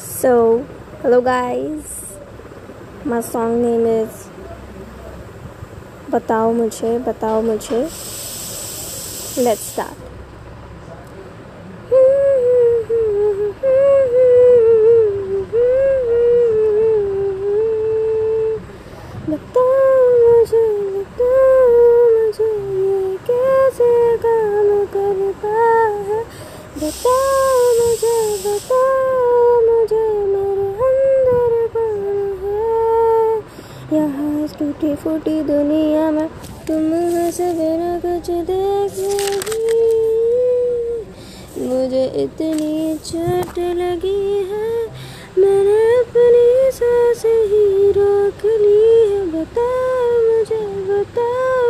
So, hello guys. My song name is बताओ मुझे बताओ मुझे Let's start. बताओ मुझे बताओ मुझे ये कैसे काम करता है बताओ मुझे बताओ यहाँ इस टूटी फूटी दुनिया में तुम हंसे बिना कुछ देख मुझे इतनी चोट लगी है, मैंने अपनी सांस ही रोक ली है। बताओ मुझे बताओ